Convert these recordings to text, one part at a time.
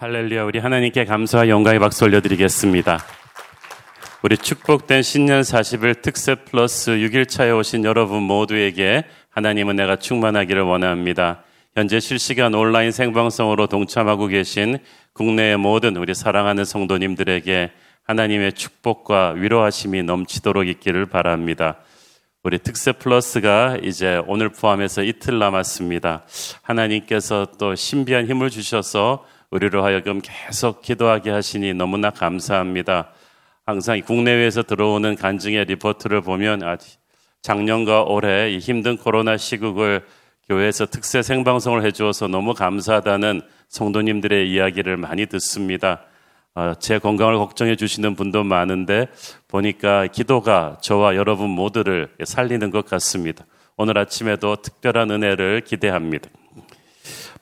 할렐루야, 우리 하나님께 감사와 영광의 박수 올려드리겠습니다. 우리 축복된 신년 40일 특세 플러스 6일차에 오신 여러분 모두에게 하나님은 내가 충만하기를 원합니다. 현재 실시간 온라인 생방송으로 동참하고 계신 국내의 모든 우리 사랑하는 성도님들에게 하나님의 축복과 위로하심이 넘치도록 있기를 바랍니다. 우리 특세 플러스가 이제 오늘 포함해서 이틀 남았습니다. 하나님께서 또 신비한 힘을 주셔서 우리로 하여금 계속 기도하게 하시니 너무나 감사합니다. 항상 국내외에서 들어오는 간증의 리포트를 보면 아, 작년과 올해 이 힘든 코로나 시국을 교회에서 특세 생방송을 해주어서 너무 감사하다는 성도님들의 이야기를 많이 듣습니다. 어, 제 건강을 걱정해 주시는 분도 많은데 보니까 기도가 저와 여러분 모두를 살리는 것 같습니다. 오늘 아침에도 특별한 은혜를 기대합니다.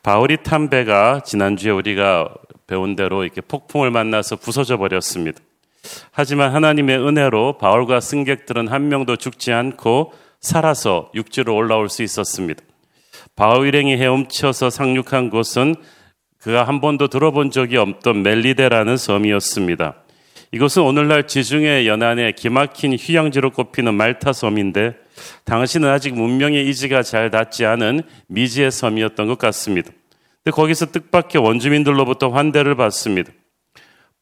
바울이 탄 배가 지난주에 우리가 배운 대로 이렇게 폭풍을 만나서 부서져 버렸습니다. 하지만 하나님의 은혜로 바울과 승객들은 한 명도 죽지 않고 살아서 육지로 올라올 수 있었습니다. 바울 일행이 헤엄쳐서 상륙한 곳은 그가 한 번도 들어본 적이 없던 멜리데라는 섬이었습니다. 이곳은 오늘날 지중해 연안의 기막힌 휴양지로 꼽히는 말타 섬인데 당시는 아직 문명의 이지가 잘 닿지 않은 미지의 섬이었던 것 같습니다. 근데 거기서 뜻밖의 원주민들로부터 환대를 받습니다.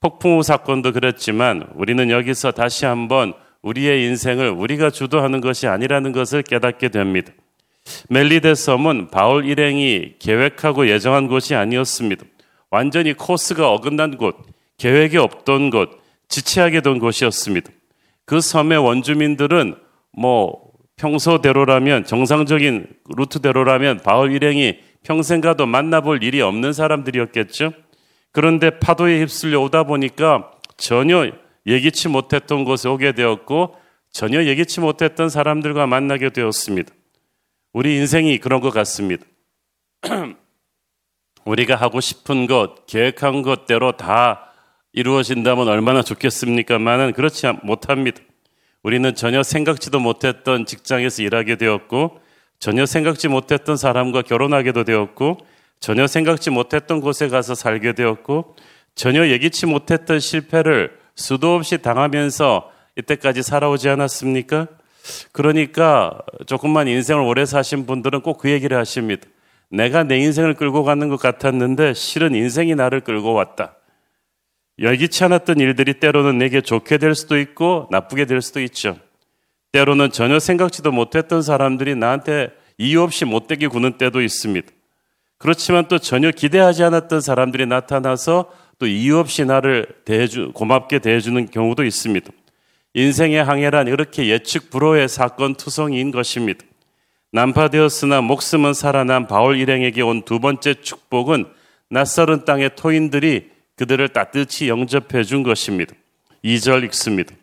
폭풍 우 사건도 그랬지만 우리는 여기서 다시 한번 우리의 인생을 우리가 주도하는 것이 아니라는 것을 깨닫게 됩니다. 멜리데 섬은 바울 일행이 계획하고 예정한 곳이 아니었습니다. 완전히 코스가 어긋난 곳, 계획이 없던 곳, 지체하게 된 곳이었습니다. 그 섬의 원주민들은 뭐 평소대로라면 정상적인 루트대로라면 바울 일행이 평생 가도 만나볼 일이 없는 사람들이었겠죠. 그런데 파도에 휩쓸려 오다 보니까 전혀 예기치 못했던 곳에 오게 되었고 전혀 예기치 못했던 사람들과 만나게 되었습니다. 우리 인생이 그런 것 같습니다. 우리가 하고 싶은 것, 계획한 것대로 다 이루어진다면 얼마나 좋겠습니까만은 그렇지 못합니다. 우리는 전혀 생각지도 못했던 직장에서 일하게 되었고 전혀 생각지 못했던 사람과 결혼하게도 되었고 전혀 생각지 못했던 곳에 가서 살게 되었고 전혀 예기치 못했던 실패를 수도 없이 당하면서 이때까지 살아오지 않았습니까? 그러니까 조금만 인생을 오래 사신 분들은 꼭 그 얘기를 하십니다. 내가 내 인생을 끌고 가는 것 같았는데 실은 인생이 나를 끌고 왔다. 예기치 않았던 일들이 때로는 내게 좋게 될 수도 있고 나쁘게 될 수도 있죠. 때로는 전혀 생각지도 못했던 사람들이 나한테 이유 없이 못되게 구는 때도 있습니다. 그렇지만 또 전혀 기대하지 않았던 사람들이 나타나서 또 이유 없이 나를 대해주, 고맙게 대해주는 경우도 있습니다. 인생의 항해란 이렇게 예측 불허의 사건 투성이인 것입니다. 난파되었으나 목숨은 살아난 바울 일행에게 온 두 번째 축복은 낯설은 땅의 토인들이 그들을 따뜻히 영접해 준 것입니다. 2절 읽습니다.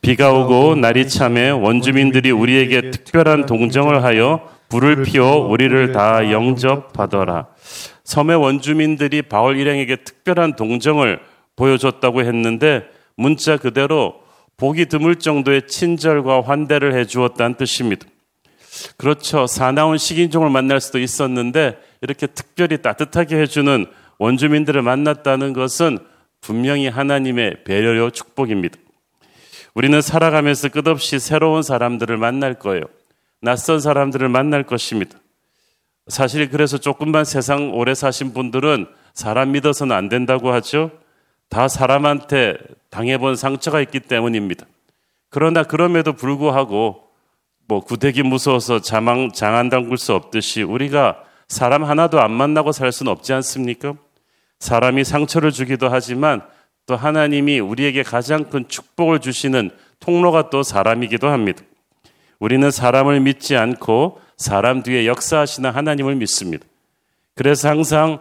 비가 오고 날이 참해 원주민들이 우리에게 특별한 동정을 하여 불을 피워 우리를 다 영접하더라. 섬의 원주민들이 바울 일행에게 특별한 동정을 보여줬다고 했는데 문자 그대로 보기 드물 정도의 친절과 환대를 해 주었다는 뜻입니다. 그렇죠. 사나운 식인종을 만날 수도 있었는데 이렇게 특별히 따뜻하게 해주는 원주민들을 만났다는 것은 분명히 하나님의 배려요 축복입니다. 우리는 살아가면서 끝없이 새로운 사람들을 만날 거예요. 낯선 사람들을 만날 것입니다. 사실 그래서 조금만 세상 오래 사신 분들은 사람 믿어서는 안 된다고 하죠. 다 사람한테 당해본 상처가 있기 때문입니다. 그러나 그럼에도 불구하고 뭐 구대기 무서워서 자망 장안 담글 수 없듯이 우리가 사람 하나도 안 만나고 살 수는 없지 않습니까? 사람이 상처를 주기도 하지만 또 하나님이 우리에게 가장 큰 축복을 주시는 통로가 또 사람이기도 합니다. 우리는 사람을 믿지 않고 사람 뒤에 역사하시는 하나님을 믿습니다. 그래서 항상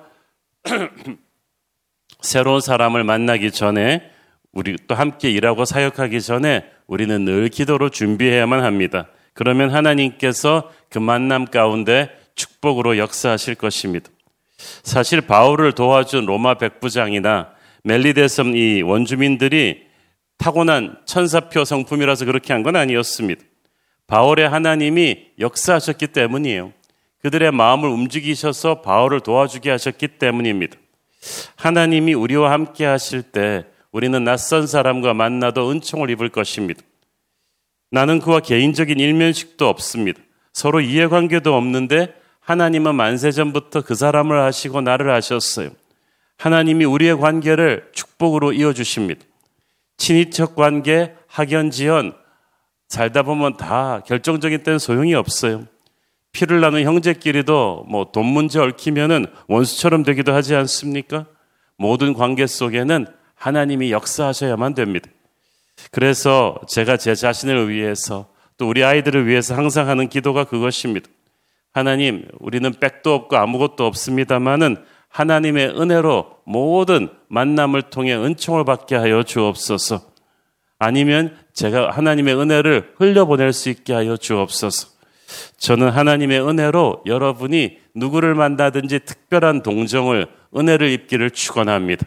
새로운 사람을 만나기 전에 우리 또 함께 일하고 사역하기 전에 우리는 늘 기도로 준비해야만 합니다. 그러면 하나님께서 그 만남 가운데 축복으로 역사하실 것입니다. 사실 바울을 도와준 로마 백부장이나 멜리데섬 이 원주민들이 타고난 천사표 성품이라서 그렇게 한 건 아니었습니다. 바울의 하나님이 역사하셨기 때문이에요. 그들의 마음을 움직이셔서 바울을 도와주게 하셨기 때문입니다. 하나님이 우리와 함께 하실 때 우리는 낯선 사람과 만나도 은총을 입을 것입니다. 나는 그와 개인적인 일면식도 없습니다. 서로 이해관계도 없는데 하나님은 만세 전부터 그 사람을 하시고 나를 하셨어요. 하나님이 우리의 관계를 축복으로 이어주십니다. 친인척 관계, 학연, 지연, 살다 보면 다 결정적인 때는 소용이 없어요. 피를 나는 형제끼리도 뭐 돈 문제 얽히면은 원수처럼 되기도 하지 않습니까? 모든 관계 속에는 하나님이 역사하셔야만 됩니다. 그래서 제가 제 자신을 위해서 또 우리 아이들을 위해서 항상 하는 기도가 그것입니다. 하나님, 우리는 백도 없고 아무것도 없습니다만은 하나님의 은혜로 모든 만남을 통해 은총을 받게 하여 주옵소서. 아니면 제가 하나님의 은혜를 흘려보낼 수 있게 하여 주옵소서. 저는 하나님의 은혜로 여러분이 누구를 만나든지 특별한 동정을 은혜를 입기를 축원합니다.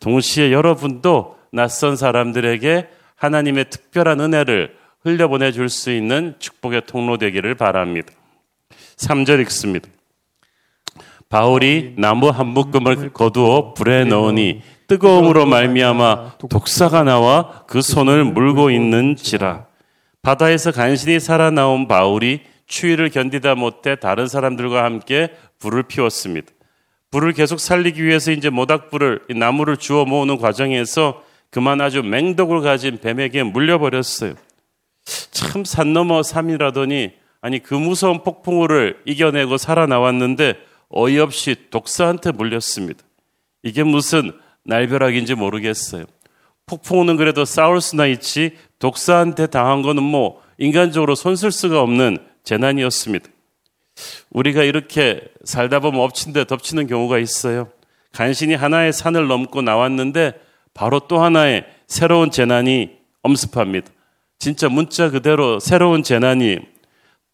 동시에 여러분도 낯선 사람들에게 하나님의 특별한 은혜를 흘려보내 줄 수 있는 축복의 통로 되기를 바랍니다. 3절 읽습니다. 바울이 나무 한 묶음을 거두어 불에 넣으니 뜨거움으로 말미암아 독사가 나와 그 손을 물고 있는지라 바다에서 간신히 살아나온 바울이 추위를 견디다 못해 다른 사람들과 함께 불을 피웠습니다. 불을 계속 살리기 위해서 이제 모닥불을 나무를 주워 모으는 과정에서 그만 아주 맹독을 가진 뱀에게 물려버렸어요. 참 산 넘어 삼이라더니 아니 그 무서운 폭풍우를 이겨내고 살아나왔는데 어이없이 독사한테 물렸습니다. 이게 무슨 날벼락인지 모르겠어요. 폭풍우는 그래도 싸울 수나 있지 독사한테 당한 거는 뭐 인간적으로 손쓸 수가 없는 재난이었습니다. 우리가 이렇게 살다 보면 엎친 데 덮치는 경우가 있어요. 간신히 하나의 산을 넘고 나왔는데 바로 또 하나의 새로운 재난이 엄습합니다. 진짜 문자 그대로 새로운 재난이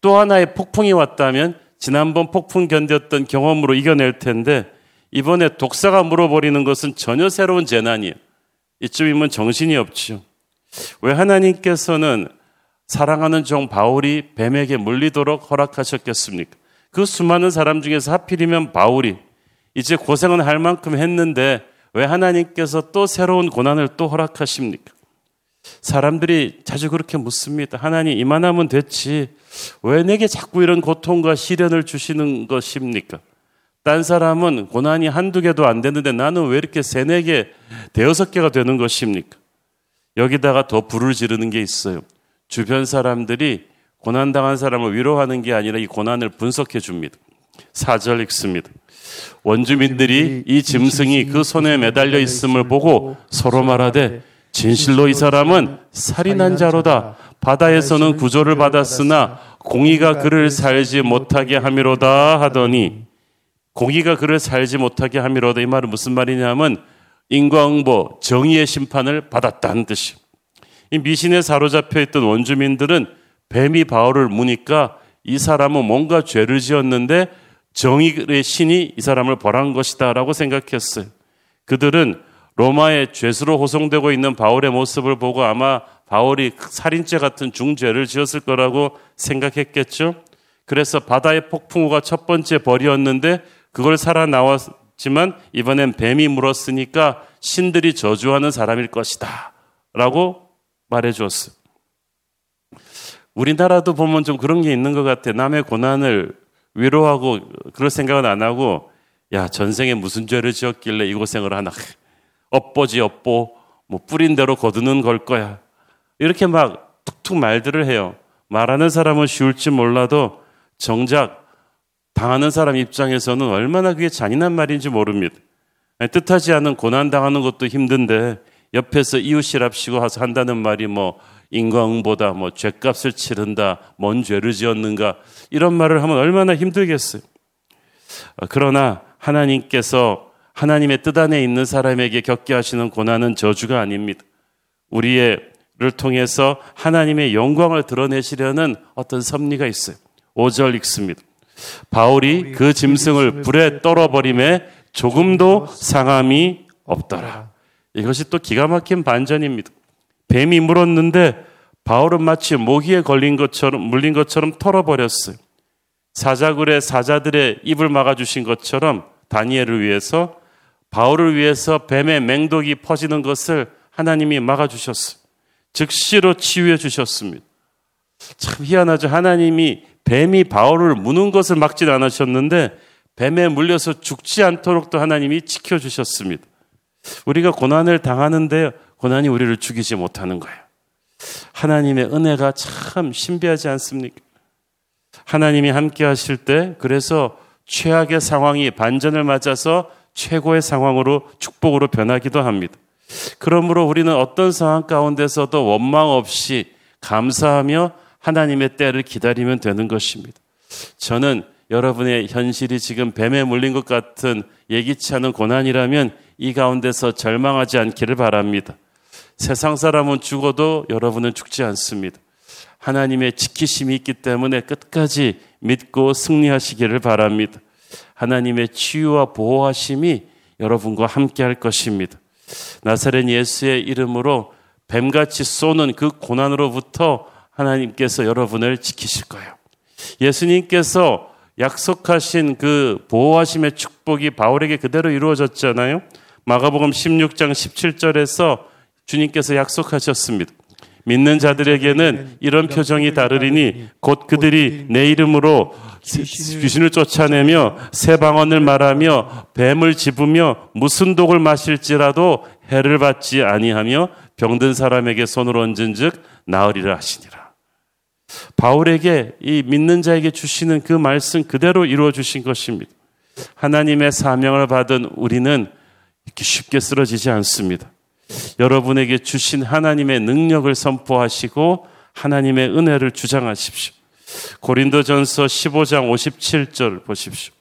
또 하나의 폭풍이 왔다면 지난번 폭풍 견뎠던 경험으로 이겨낼 텐데 이번에 독사가 물어버리는 것은 전혀 새로운 재난이에요. 이쯤이면 정신이 없죠. 왜 하나님께서는 사랑하는 종 바울이 뱀에게 물리도록 허락하셨겠습니까? 그 수많은 사람 중에서 하필이면 바울이 이제 고생은 할 만큼 했는데 왜 하나님께서 또 새로운 고난을 또 허락하십니까? 사람들이 자주 그렇게 묻습니다. 하나님, 이만하면 됐지. 왜 내게 자꾸 이런 고통과 시련을 주시는 것입니까? 딴 사람은 고난이 한두 개도 안 되는데 나는 왜 이렇게 세네 개, 대여섯 개가 되는 것입니까? 여기다가 더 불을 지르는 게 있어요. 주변 사람들이 고난당한 사람을 위로하는 게 아니라 이 고난을 분석해 줍니다. 사절 읽습니다. 원주민들이 이 짐승이 그 손에 매달려 있음을 보고 서로 말하되 진실로 이 사람은 살인한 자로다. 바다에서는 구조를 받았으나 공의가 그를 살지 못하게 함이로다 하더니 공의가 그를 살지 못하게 함이로다. 이 말은 무슨 말이냐면 인과응보 정의의 심판을 받았다는 뜻이에요. 이 미신에 사로잡혀 있던 원주민들은 뱀이 바울을 무니까 이 사람은 뭔가 죄를 지었는데 정의의 신이 이 사람을 벌한 것이다라고 생각했어요. 그들은 로마의 죄수로 호송되고 있는 바울의 모습을 보고 아마 바울이 살인죄 같은 중죄를 지었을 거라고 생각했겠죠. 그래서 바다의 폭풍우가 첫 번째 벌이었는데 그걸 살아 나왔지만 이번엔 뱀이 물었으니까 신들이 저주하는 사람일 것이다. 라고 말해 주었어요. 우리나라도 보면 좀 그런 게 있는 것 같아. 남의 고난을 위로하고 그럴 생각은 안 하고 야 전생에 무슨 죄를 지었길래 이 고생을 하나 업보지 업보 뭐 뿌린 대로 거두는 걸 거야. 이렇게 막 툭툭 말들을 해요. 말하는 사람은 쉬울지 몰라도 정작 당하는 사람 입장에서는 얼마나 그게 잔인한 말인지 모릅니다. 뜻하지 않은 고난 당하는 것도 힘든데 옆에서 이웃이랍시고 한다는 말이 뭐 인과응보다 뭐 죄값을 치른다 뭔 죄를 지었는가 이런 말을 하면 얼마나 힘들겠어요. 어, 그러나 하나님께서 하나님의 뜻 안에 있는 사람에게 겪게 하시는 고난은 저주가 아닙니다. 우리를 통해서 하나님의 영광을 드러내시려는 어떤 섭리가 있어요. 5절 읽습니다. 바울이 그 짐승을 불에 떨어버림에 조금도 상함이 없더라. 이것이 또 기가 막힌 반전입니다. 뱀이 물었는데 바울은 마치 모기에 걸린 것처럼 물린 것처럼 털어버렸어요. 사자굴의 사자들의 입을 막아주신 것처럼 다니엘을 위해서 바울을 위해서 뱀의 맹독이 퍼지는 것을 하나님이 막아주셨어요. 즉시로 치유해 주셨습니다. 참 희한하죠. 하나님이 뱀이 바울을 무는 것을 막지 않으셨는데 뱀에 물려서 죽지 않도록도 하나님이 지켜주셨습니다. 우리가 고난을 당하는데 고난이 우리를 죽이지 못하는 거예요. 하나님의 은혜가 참 신비하지 않습니까? 하나님이 함께 하실 때 그래서 최악의 상황이 반전을 맞아서 최고의 상황으로 축복으로 변하기도 합니다. 그러므로 우리는 어떤 상황 가운데서도 원망 없이 감사하며 하나님의 때를 기다리면 되는 것입니다. 저는 여러분의 현실이 지금 뱀에 물린 것 같은 예기치 않은 고난이라면 이 가운데서 절망하지 않기를 바랍니다. 세상 사람은 죽어도 여러분은 죽지 않습니다. 하나님의 지키심이 있기 때문에 끝까지 믿고 승리하시기를 바랍니다. 하나님의 치유와 보호하심이 여러분과 함께 할 것입니다. 나사렛 예수의 이름으로 뱀같이 쏘는 그 고난으로부터 하나님께서 여러분을 지키실 거예요. 예수님께서 약속하신 그 보호하심의 축복이 바울에게 그대로 이루어졌잖아요. 마가복음 16장 17절에서 주님께서 약속하셨습니다. 믿는 자들에게는 이런 표정이 다르리니 곧 그들이 내 이름으로 귀신을 쫓아내며 새 방언을 말하며 뱀을 집으며 무슨 독을 마실지라도 해를 받지 아니하며 병든 사람에게 손을 얹은즉 나으리라 하시니라. 바울에게 이 믿는 자에게 주시는 그 말씀 그대로 이루어 주신 것입니다. 하나님의 사명을 받은 우리는 이렇게 쉽게 쓰러지지 않습니다. 여러분에게 주신 하나님의 능력을 선포하시고 하나님의 은혜를 주장하십시오. 고린도전서 15장 57절 보십시오.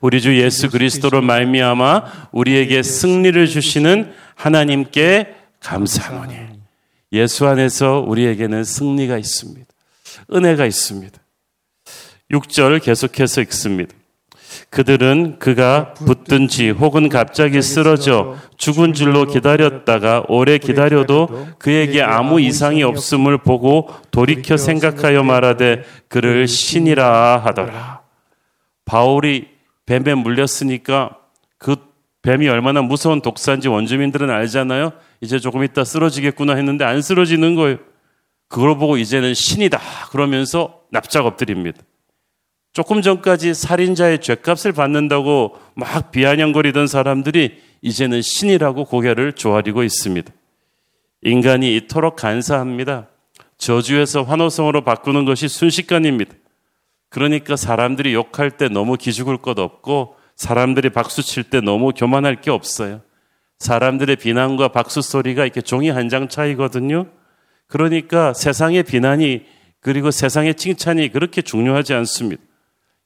우리 주 예수 그리스도로 말미암아 우리에게 승리를 주시는 하나님께 감사하노니 예수 안에서 우리에게는 승리가 있습니다. 은혜가 있습니다. 6절 계속해서 읽습니다. 그들은 그가 붙든지 혹은 갑자기 쓰러져 죽은 줄로 기다렸다가 오래 기다려도 그에게 아무 이상이 없음을 보고 돌이켜 생각하여 말하되 그를 신이라 하더라. 바울이 뱀에 물렸으니까 그 뱀이 얼마나 무서운 독사인지 원주민들은 알잖아요. 이제 조금 있다 쓰러지겠구나 했는데 안 쓰러지는 거예요. 그걸 보고 이제는 신이다 그러면서 납작 엎드립니다. 조금 전까지 살인자의 죄값을 받는다고 막 비아냥거리던 사람들이 이제는 신이라고 고개를 조아리고 있습니다. 인간이 이토록 간사합니다. 저주에서 환호성으로 바꾸는 것이 순식간입니다. 그러니까 사람들이 욕할 때 너무 기죽을 것 없고 사람들이 박수 칠 때 너무 교만할 게 없어요. 사람들의 비난과 박수 소리가 이렇게 종이 한 장 차이거든요. 그러니까 세상의 비난이 그리고 세상의 칭찬이 그렇게 중요하지 않습니다.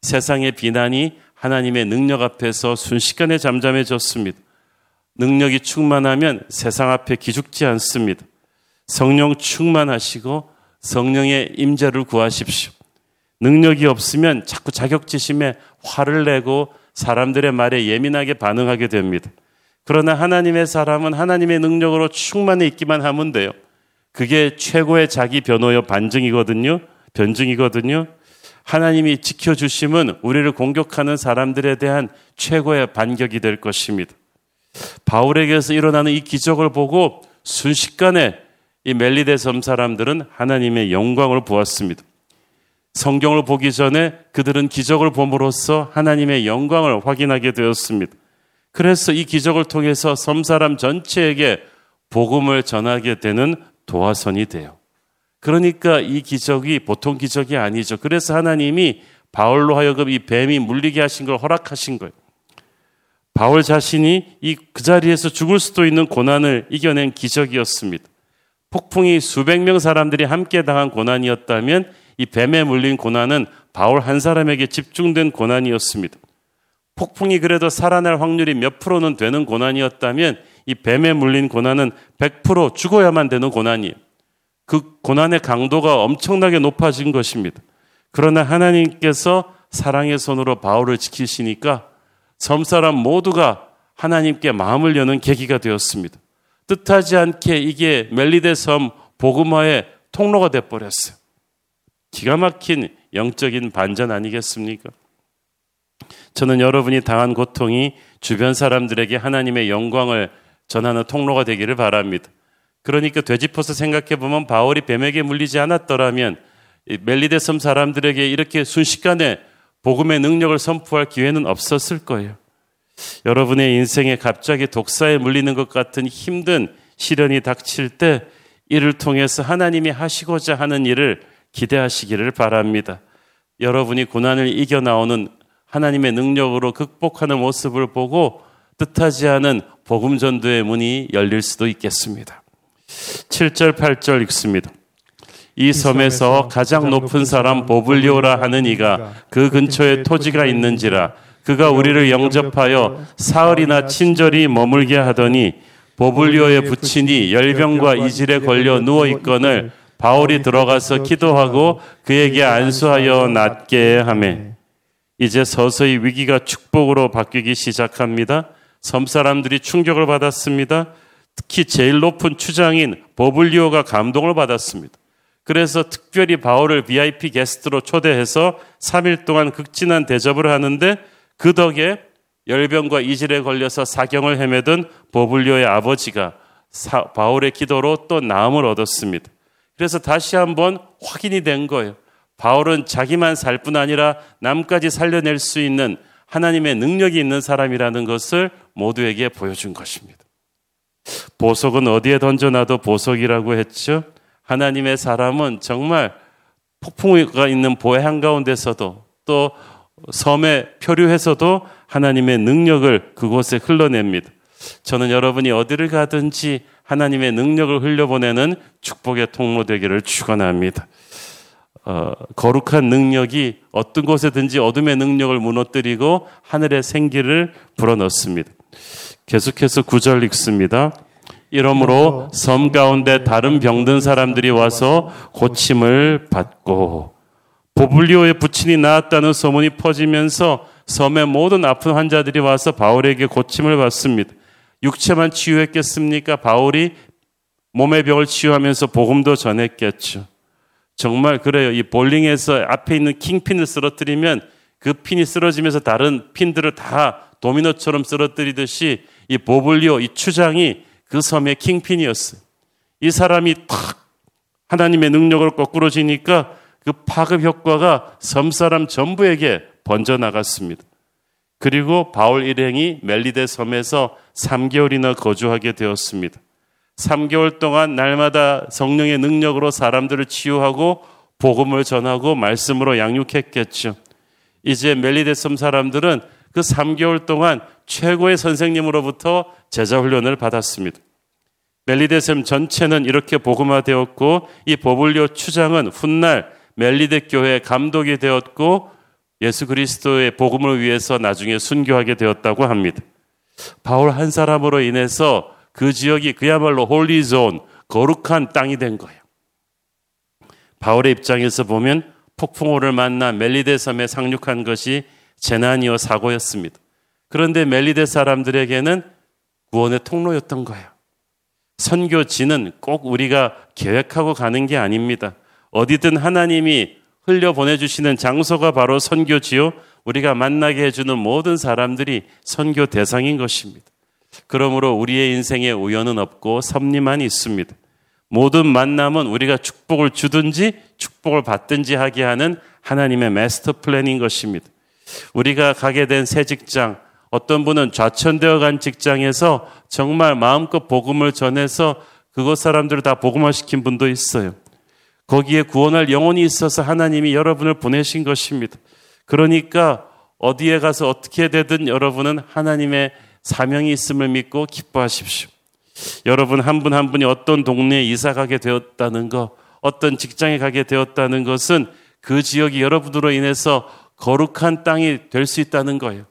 세상의 비난이 하나님의 능력 앞에서 순식간에 잠잠해졌습니다. 능력이 충만하면 세상 앞에 기죽지 않습니다. 성령 충만하시고 성령의 임재를 구하십시오. 능력이 없으면 자꾸 자격지심에 화를 내고 사람들의 말에 예민하게 반응하게 됩니다. 그러나 하나님의 사람은 하나님의 능력으로 충만해 있기만 하면 돼요. 그게 최고의 자기 변호여 반증이거든요. 변증이거든요. 하나님이 지켜주심은 우리를 공격하는 사람들에 대한 최고의 반격이 될 것입니다. 바울에게서 일어나는 이 기적을 보고 순식간에 이 멜리데 섬 사람들은 하나님의 영광을 보았습니다. 성경을 보기 전에 그들은 기적을 봄으로써 하나님의 영광을 확인하게 되었습니다. 그래서 이 기적을 통해서 섬 사람 전체에게 복음을 전하게 되는 도화선이 돼요. 그러니까 이 기적이 보통 기적이 아니죠. 그래서 하나님이 바울로 하여금 이 뱀이 물리게 하신 걸 허락하신 거예요. 바울 자신이 이 그 자리에서 죽을 수도 있는 고난을 이겨낸 기적이었습니다. 폭풍이 수백 명 사람들이 함께 당한 고난이었다면 이 뱀에 물린 고난은 바울 한 사람에게 집중된 고난이었습니다. 폭풍이 그래도 살아날 확률이 몇 프로는 되는 고난이었다면 이 뱀에 물린 고난은 100% 죽어야만 되는 고난이에요. 그 고난의 강도가 엄청나게 높아진 것입니다. 그러나 하나님께서 사랑의 손으로 바울을 지키시니까 섬 사람 모두가 하나님께 마음을 여는 계기가 되었습니다. 뜻하지 않게 이게 멜리데 섬 복음화의 통로가 돼 버렸어요. 기가 막힌 영적인 반전 아니겠습니까? 저는 여러분이 당한 고통이 주변 사람들에게 하나님의 영광을 전하는 통로가 되기를 바랍니다. 그러니까 되짚어서 생각해 보면 바울이 뱀에게 물리지 않았더라면 멜리데 섬 사람들에게 이렇게 순식간에 복음의 능력을 선포할 기회는 없었을 거예요. 여러분의 인생에 갑자기 독사에 물리는 것 같은 힘든 시련이 닥칠 때 이를 통해서 하나님이 하시고자 하는 일을 기대하시기를 바랍니다. 여러분이 고난을 이겨 나오는 하나님의 능력으로 극복하는 모습을 보고 뜻하지 않은 복음 전도의 문이 열릴 수도 있겠습니다. 7절 8절 읽습니다. 이 섬에서 가장 높은 사람 보블리오라 하는 이가 그 근처에 토지가 있는지라 그가 우리를 영접하여 사흘이나 친절히 머물게 하더니 보블리오의 부친이 열병과 이질에 걸려 누워 있건을 바울이 들어가서 기도하고 그에게 안수하여 낫게 하매 이제 서서히 위기가 축복으로 바뀌기 시작합니다. 섬 사람들이 충격을 받았습니다. 특히 제일 높은 추장인 보블리오가 감동을 받았습니다. 그래서 특별히 바울을 VIP 게스트로 초대해서 3일 동안 극진한 대접을 하는데 그 덕에 열병과 이질에 걸려서 사경을 헤매던 보블리오의 아버지가 사, 바울의 기도로 또 나음을 얻었습니다. 그래서 다시 한번 확인이 된 거예요. 바울은 자기만 살 뿐 아니라 남까지 살려낼 수 있는 하나님의 능력이 있는 사람이라는 것을 모두에게 보여준 것입니다. 보석은 어디에 던져놔도 보석이라고 했죠. 하나님의 사람은 정말 폭풍우가 있는 보해 한가운데서도 또 섬에 표류해서도 하나님의 능력을 그곳에 흘러냅니다. 저는 여러분이 어디를 가든지 하나님의 능력을 흘려보내는 축복의 통로 되기를 축원합니다. 어, 거룩한 능력이 어떤 곳에든지 어둠의 능력을 무너뜨리고 하늘의 생기를 불어넣습니다. 계속해서 구절 읽습니다. 이러므로 섬 가운데 다른 병든 사람들이 와서 고침을 받고 보블리오의 부친이 나았다는 소문이 퍼지면서 섬의 모든 아픈 환자들이 와서 바울에게 고침을 받습니다. 육체만 치유했겠습니까? 바울이 몸의 병을 치유하면서 복음도 전했겠죠. 정말 그래요. 이 볼링에서 앞에 있는 킹핀을 쓰러뜨리면 그 핀이 쓰러지면서 다른 핀들을 다 도미노처럼 쓰러뜨리듯이 이 보블리오, 이 추장이 그 섬의 킹핀이었어요. 이 사람이 탁 하나님의 능력을 거꾸로 지니까 그 파급 효과가 섬 사람 전부에게 번져 나갔습니다. 그리고 바울 일행이 멜리데 섬에서 3개월이나 거주하게 되었습니다. 3개월 동안 날마다 성령의 능력으로 사람들을 치유하고 복음을 전하고 말씀으로 양육했겠죠. 이제 멜리데 섬 사람들은 그 3개월 동안 최고의 선생님으로부터 제자 훈련을 받았습니다. 멜리데섬 전체는 이렇게 복음화되었고 이 보블리오 추장은 훗날 멜리데 교회 감독이 되었고 예수 그리스도의 복음을 위해서 나중에 순교하게 되었다고 합니다. 바울 한 사람으로 인해서 그 지역이 그야말로 holy zone, 거룩한 땅이 된 거예요. 바울의 입장에서 보면 폭풍우를 만나 멜리데 섬에 상륙한 것이 재난이요 사고였습니다. 그런데 멜리데 사람들에게는 구원의 통로였던 거예요. 선교지는 꼭 우리가 계획하고 가는 게 아닙니다. 어디든 하나님이 흘려 보내주시는 장소가 바로 선교지요. 우리가 만나게 해주는 모든 사람들이 선교 대상인 것입니다. 그러므로 우리의 인생에 우연은 없고 섭리만 있습니다. 모든 만남은 우리가 축복을 주든지 축복을 받든지 하게 하는 하나님의 마스터 플랜인 것입니다. 우리가 가게 된 새 직장, 어떤 분은 좌천되어 간 직장에서 정말 마음껏 복음을 전해서 그곳 사람들을 다 복음화시킨 분도 있어요. 거기에 구원할 영혼이 있어서 하나님이 여러분을 보내신 것입니다. 그러니까 어디에 가서 어떻게 되든 여러분은 하나님의 사명이 있음을 믿고 기뻐하십시오. 여러분 한 분한 한 분이 어떤 동네에 이사 가게 되었다는 것, 어떤 직장에 가게 되었다는 것은 그 지역이 여러분으로 인해서 거룩한 땅이 될 수 있다는 거예요.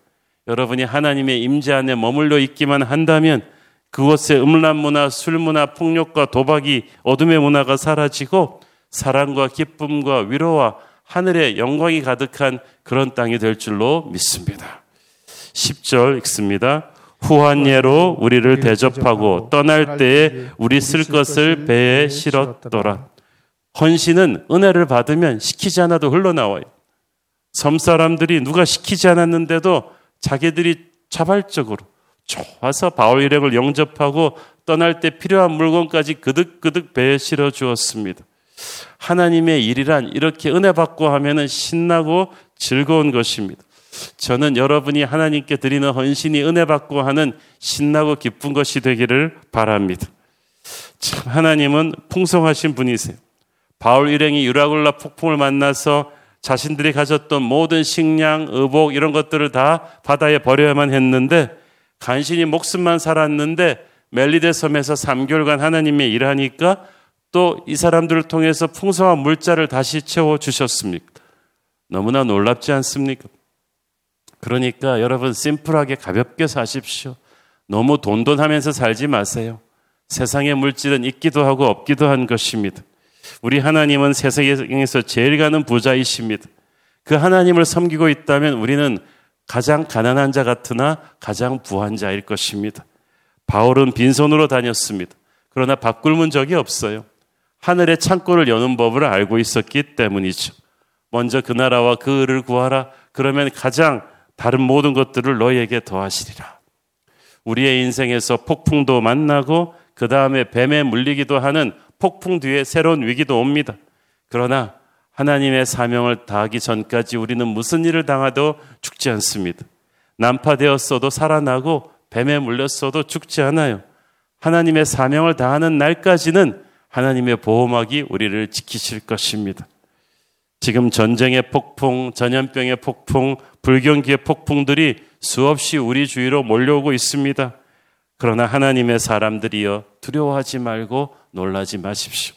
여러분이 하나님의 임재 안에 머물러 있기만 한다면 그곳에 음란 문화, 술 문화, 폭력과 도박이 어둠의 문화가 사라지고 사랑과 기쁨과 위로와 하늘의 영광이 가득한 그런 땅이 될 줄로 믿습니다. 10절 읽습니다. 후한 예로 우리를 대접하고 떠날 때에 우리 쓸 것을 배에 실었더라. 헌신은 은혜를 받으면 시키지 않아도 흘러나와요. 섬 사람들이 누가 시키지 않았는데도 자기들이 자발적으로 좋아서 바울 일행을 영접하고 떠날 때 필요한 물건까지 그득그득 배에 실어 주었습니다. 하나님의 일이란 이렇게 은혜 받고 하면은 신나고 즐거운 것입니다. 저는 여러분이 하나님께 드리는 헌신이 은혜 받고 하는 신나고 기쁜 것이 되기를 바랍니다. 참 하나님은 풍성하신 분이세요. 바울 일행이 유라굴라 폭풍을 만나서 자신들이 가졌던 모든 식량, 의복 이런 것들을 다 바다에 버려야만 했는데 간신히 목숨만 살았는데 멜리데 섬에서 3개월간 하나님의 일하니까 또 이 사람들을 통해서 풍성한 물자를 다시 채워 주셨습니까? 너무나 놀랍지 않습니까? 그러니까 여러분 심플하게 가볍게 사십시오. 너무 돈돈하면서 살지 마세요. 세상의 물질은 있기도 하고 없기도 한 것입니다. 우리 하나님은 세상에서 제일 가는 부자이십니다. 그 하나님을 섬기고 있다면 우리는 가장 가난한 자 같으나 가장 부한 자일 것입니다. 바울은 빈손으로 다녔습니다. 그러나 바꿀문 적이 없어요. 하늘의 창고를 여는 법을 알고 있었기 때문이죠. 먼저 그 나라와 그 을을 구하라. 그러면 가장 다른 모든 것들을 너희에게 더하시리라. 우리의 인생에서 폭풍도 만나고 그 다음에 뱀에 물리기도 하는 폭풍 뒤에 새로운 위기도 옵니다. 그러나 하나님의 사명을 다하기 전까지 우리는 무슨 일을 당하도 죽지 않습니다. 난파되었어도 살아나고 뱀에 물렸어도 죽지 않아요. 하나님의 사명을 다하는 날까지는 하나님의 보호막이 우리를 지키실 것입니다. 지금 전쟁의 폭풍, 전염병의 폭풍, 불경기의 폭풍들이 수없이 우리 주위로 몰려오고 있습니다. 그러나 하나님의 사람들이여 두려워하지 말고 놀라지 마십시오.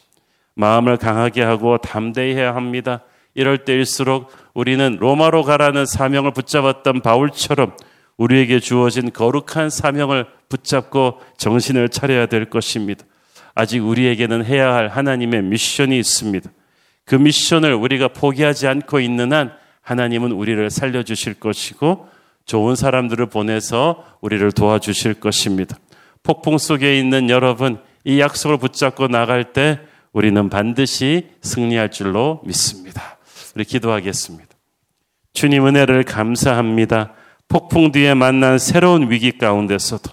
마음을 강하게 하고 담대히 해야 합니다. 이럴 때일수록 우리는 로마로 가라는 사명을 붙잡았던 바울처럼 우리에게 주어진 거룩한 사명을 붙잡고 정신을 차려야 될 것입니다. 아직 우리에게는 해야 할 하나님의 미션이 있습니다. 그 미션을 우리가 포기하지 않고 있는 한 하나님은 우리를 살려주실 것이고 좋은 사람들을 보내서 우리를 도와주실 것입니다. 폭풍 속에 있는 여러분, 이 약속을 붙잡고 나갈 때 우리는 반드시 승리할 줄로 믿습니다. 우리 기도하겠습니다. 주님 은혜를 감사합니다. 폭풍 뒤에 만난 새로운 위기 가운데서도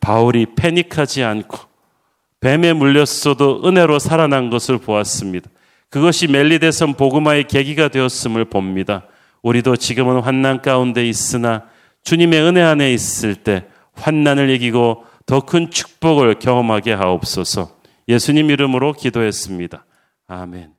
바울이 패닉하지 않고 뱀에 물렸어도 은혜로 살아난 것을 보았습니다. 그것이 멜리데선 보그마의 계기가 되었음을 봅니다. 우리도 지금은 환난 가운데 있으나 주님의 은혜 안에 있을 때 환난을 이기고 더 큰 축복을 경험하게 하옵소서. 예수님 이름으로 기도했습니다. 아멘.